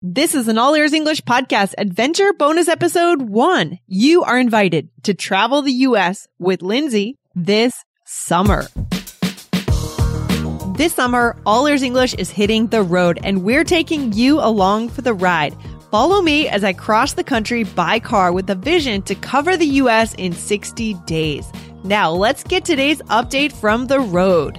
This is an All Ears English podcast adventure bonus episode one. You are invited to travel the U.S. with Lindsay this summer. This summer, All Ears English is hitting the road and we're taking you along for the ride. Follow me as I cross the country by car with a vision to cover the U.S. in 60 days. Now let's get today's update from the road.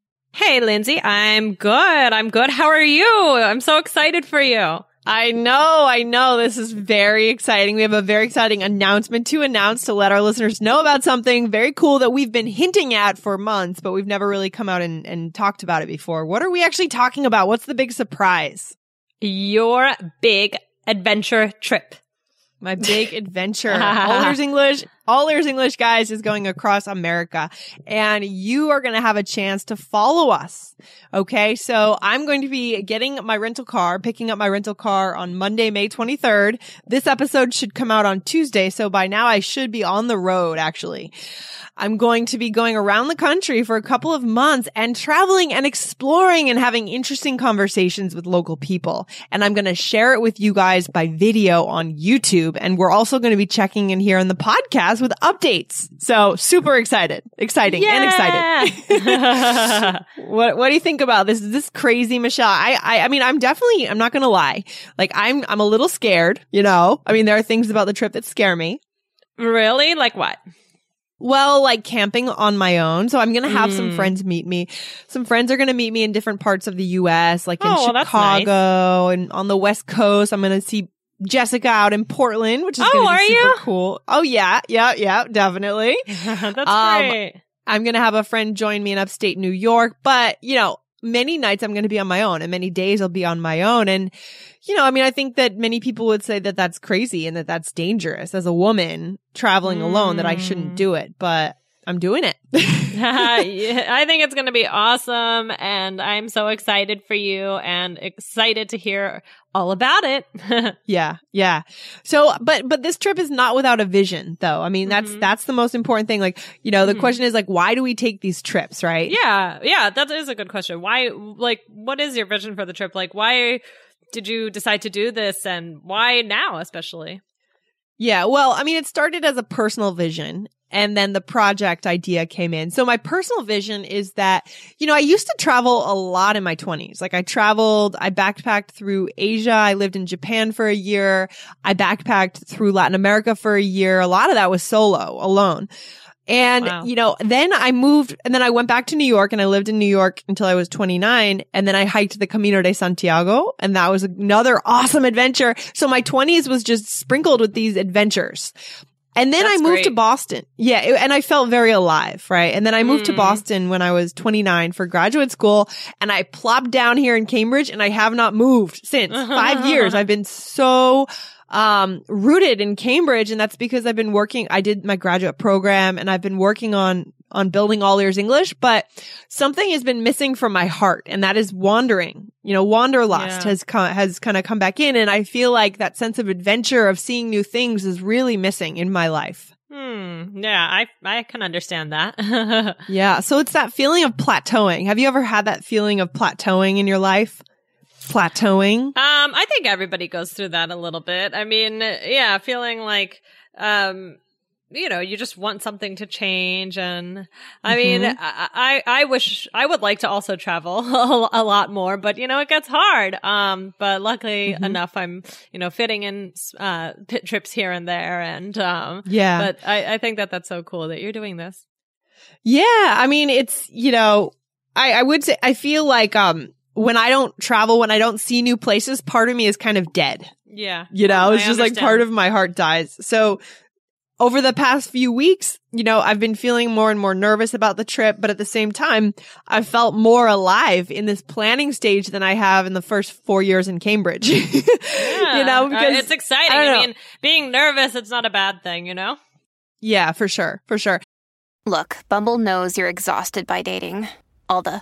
Hey, Lindsay. I'm good. I'm good. How are you? I'm so excited for you. I know, I know. This is very exciting. We have a very exciting announcement to announce to let our listeners know about something very cool that we've been hinting at for months, but we've never really come out and, and talked about it before. What are we actually talking about? What's the big surprise? Your big adventure trip. My big adventure. All Ears English, All Ears English, guys, is going across America. And you are going to have a chance to follow us. Okay. So I'm going to be getting my rental car, picking up my rental car on Monday, May 23rd. This episode should come out on Tuesday. So by now I should be on the road, actually. I'm going to be going around the country for a couple of months and traveling and exploring and having interesting conversations with local people. And I'm going to share it with you guys by video on YouTube. And we're also going to be checking in here on the podcast with updates. So super excited, exciting Yeah. and excited. what, what do you think about this? Is this crazy, Michelle? I, I, I mean, I'm definitely, I'm not going to lie. Like I'm, I'm a little scared, you know, I mean, there are things about the trip that scare me. Really? Like what? Well, like camping on my own. So I'm going to have some Mm. friends meet me. Some friends are going to meet me in different parts of the US, like in Oh, well, Chicago and on the West Coast. I'm going to see Jessica out in Portland, which is Oh, are be super you? cool. Oh yeah, yeah, yeah, definitely. That's Um, great. I'm going to have a friend join me in upstate New York, but you know, many nights I'm going to be on my own and many days I'll be on my own. And, you know, I mean, I think that many people would say that that's crazy and that that's dangerous as a woman traveling alone, that I shouldn't Mm. do it, but I'm doing it. I think it's going to be awesome. And I'm so excited for you and excited to hear all about it. Yeah, yeah. So, but but this trip is not without a vision, though. I mean, that's Mhm. that's the most important thing. Like, you know, the Mhm. question is like, why do we take these trips, right? yeah. Yeah. That is a good question. Why, like, what is your vision for the trip? Like, why did you decide to do this and why now, especially? Yeah. Well, I mean, it started as a personal vision. And then the project idea came in. So my personal vision is that, you know, I used to travel a lot in my twenties. Like I traveled, I backpacked through Asia. I lived in Japan for a year. I backpacked through Latin America for a year. A lot of that was solo, alone. And, Wow. you know, then I moved and then I went back to New York and I lived in New York until I was 29. And then I hiked the Camino de Santiago and that was another awesome adventure. So my twenties was just sprinkled with these adventures. And then That's I moved to. Boston. Yeah. it- and I felt very alive, right? And then I moved to Mm. Boston when I was 29 for graduate school and I plopped down here in Cambridge and I have not moved since five years. I've been so, um, rooted in Cambridge. And that's because I've been working, I did my graduate program and I've been working on, on building all ears English, but something has been missing from my heart and that is wandering. You know, wanderlust Yeah. has come, has kind of come back in and I feel like that sense of adventure of seeing new things is really missing in my life. Hmm. Yeah, I I can understand that. Yeah. So it's that feeling of plateauing. Have you ever had that feeling of plateauing in your life? Plateauing? Um, I think everybody goes through that a little bit. I mean, yeah, feeling like, um, you know, you just want something to change. And I mean, Mhm. I, I, I wish I would like to also travel a lot more, but you know, it gets hard. Um, but luckily Mhm. enough, I'm, you know, fitting in, uh, pit trips here and there. And, um, Yeah. but I, I think that that's so cool that you're doing this. Yeah, I mean, it's, you know, I, I would say, I feel like, um, when I don't travel, when I don't see new places, part of me is kind of dead. Yeah. You know, I it's just like part of my heart dies. So over the past few weeks, you know, I've been feeling more and more nervous about the trip, but at the same time, I've felt more alive in this planning stage than I have in the first four years in Cambridge. Yeah. you know, Uh, because it's exciting. I I, mean, being nervous, it's not a bad thing, you know? yeah, for sure, for sure. Look, Bumble knows you're exhausted by dating. All the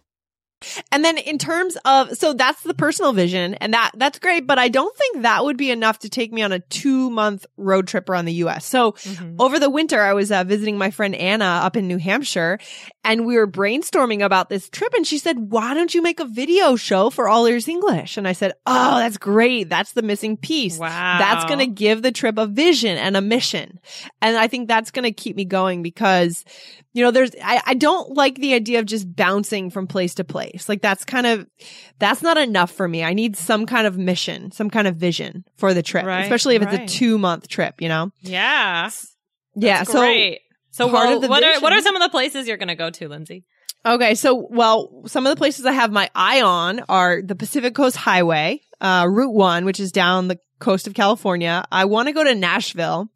And then in terms of, so that's the personal vision and that, that's great, but I don't think that would be enough to take me on a two month road trip around the US. So over the winter, I was uh, visiting my friend Anna up in New Hampshire and we were brainstorming about this trip and she said, why don't you make a video show for All Ears English? And I said, oh, that's great. That's the missing piece. Wow. That's going to give the trip a vision and a mission. And I think that's going to keep me going because you know, there's, I, I don't like the idea of just bouncing from place to place. Like that's kind of, that's not enough for me. I need some kind of mission, some kind of vision for the trip, Right, especially if right. it's a two month trip, you know? Yeah. yeah. That's So, great. So, part well, what are what are some of the places you're going to go to, Lindsay? okay. So, well, some of the places I have my eye on are the Pacific Coast Highway, uh, Route one, which is down the coast of California. I want to go to Nashville.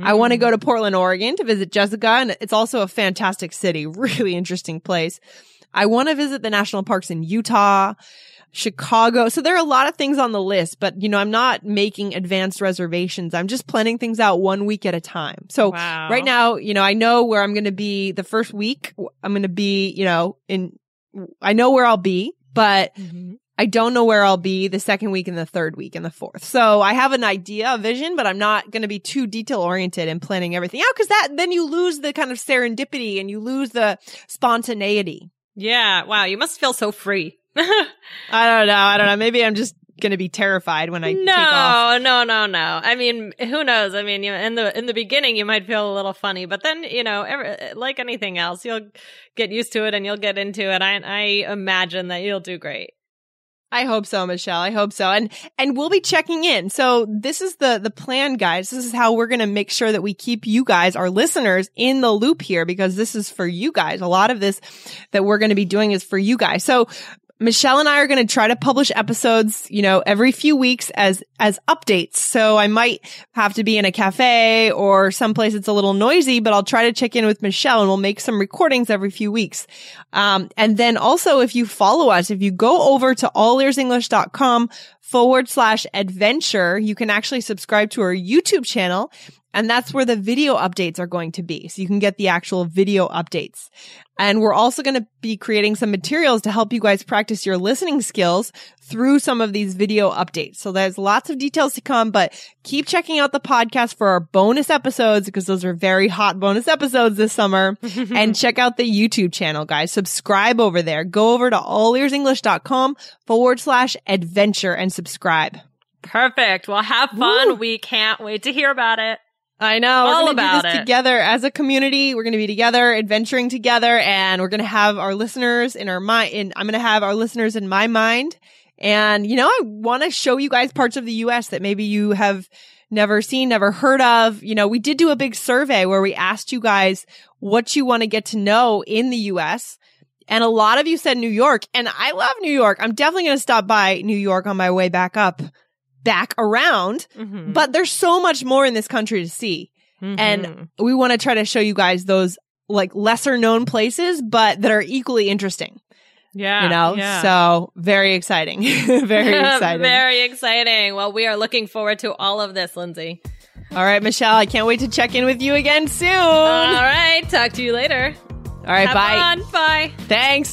I want to go to Portland, Oregon to visit Jessica. And it's also a fantastic city, really interesting place. I want to visit the national parks in Utah, Chicago. So there are a lot of things on the list, but you know, I'm not making advanced reservations. I'm just planning things out one week at a time. So Wow. right now, you know, I know where I'm going to be the first week. I'm going to be, you know, in, I know where I'll be, but Mhm. I don't know where I'll be the second week and the third week and the fourth. So I have an idea, a vision, but I'm not going to be too detail oriented in planning everything out because that then you lose the kind of serendipity and you lose the spontaneity. Yeah. Wow. You must feel so free. I don't know. I don't know. Maybe I'm just going to be terrified when I take off. no, no, no, no. I mean, who knows? I mean, you in the in the beginning, you might feel a little funny, but then you know, every, like anything else, you'll get used to it and you'll get into it. I I imagine that you'll do great. I hope so, Michelle. I hope so. And and we'll be checking in. So this is the the plan, guys. This is how we're going to make sure that we keep you guys, our listeners, in the loop here because this is for you guys. A lot of this that we're going to be doing is for you guys. So Michelle and I are going to try to publish episodes, you know, every few weeks as, as updates. So I might have to be in a cafe or someplace it's a little noisy, but I'll try to check in with Michelle and we'll make some recordings every few weeks. Um, and then also if you follow us, if you go over to allearsenglish.com forward slash adventure, you can actually subscribe to our YouTube channel. And that's where the video updates are going to be. So you can get the actual video updates. And we're also going to be creating some materials to help you guys practice your listening skills through some of these video updates. So there's lots of details to come, but keep checking out the podcast for our bonus episodes because those are very hot bonus episodes this summer. and check out the YouTube channel, guys. Subscribe over there. Go over to allearsenglish.com forward slash adventure and subscribe. Perfect. Well, have fun. We can't wait to hear about it. I know. All we're about do this it. together as a community. We're going to be together, adventuring together, and we're going to have our listeners in our mind. In, I'm going to have our listeners in my mind. And, you know, I want to show you guys parts of the U.S. that maybe you have never seen, never heard of. You know, we did do a big survey where we asked you guys what you want to get to know in the U.S. And a lot of you said New York. And I love New York. I'm definitely going to stop by New York on my way back up, back around. Mhm. But there's so much more in this country to see. Mhm. And we want to try to show you guys those like lesser known places, but that are equally interesting, yeah, you know? yeah. So very exciting. very exciting. Very exciting. Well, we are looking forward to all of this, Lindsay. All right, Michelle, I can't wait to check in with you again soon. All right. Talk to you later. All right, Have bye. fun. Bye. Thanks.